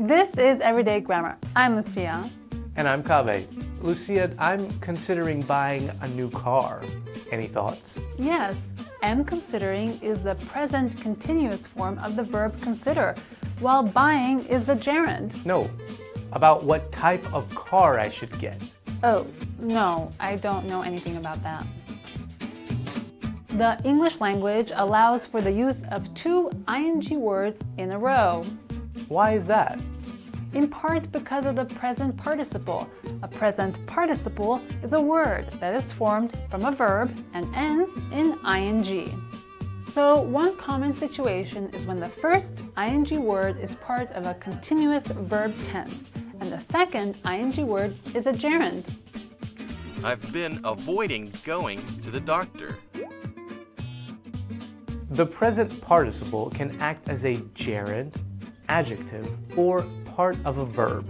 This is Everyday Grammar. I'm Lucia. And I'm Kaveh. Lucia, I'm considering buying a new car. Any thoughts? Yes, am considering is the present continuous form of the verb consider, while buying is the gerund. No, about what type of car I should get. Oh, no, I don't know anything about that. The English language allows for the use of two ing words in a row. Why is that? In part because of the present participle. A present participle is a word that is formed from a verb and ends in ing. So, one common situation is when the first ing word is part of a continuous verb tense and the second ing word is a gerund. I've been avoiding going to the doctor. The present participle can act as a gerund, adjective, or part of a verb.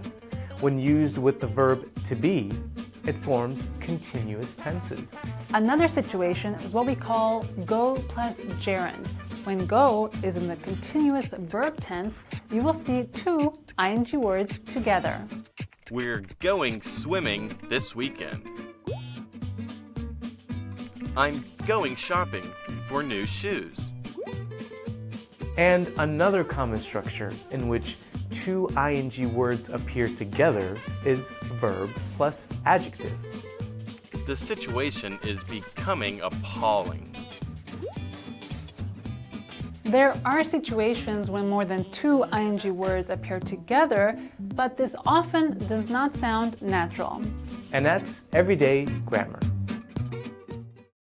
When used with the verb to be, it forms continuous tenses. Another situation is what we call go plus gerund. When go is in the continuous verb tense, you will see two ing words together. We're going swimming this weekend. I'm going shopping for new shoes. And another common structure in which two ing words appear together is verb plus adjective. The situation is becoming appalling. There are situations when more than two ing words appear together, but this often does not sound natural. And that's everyday grammar.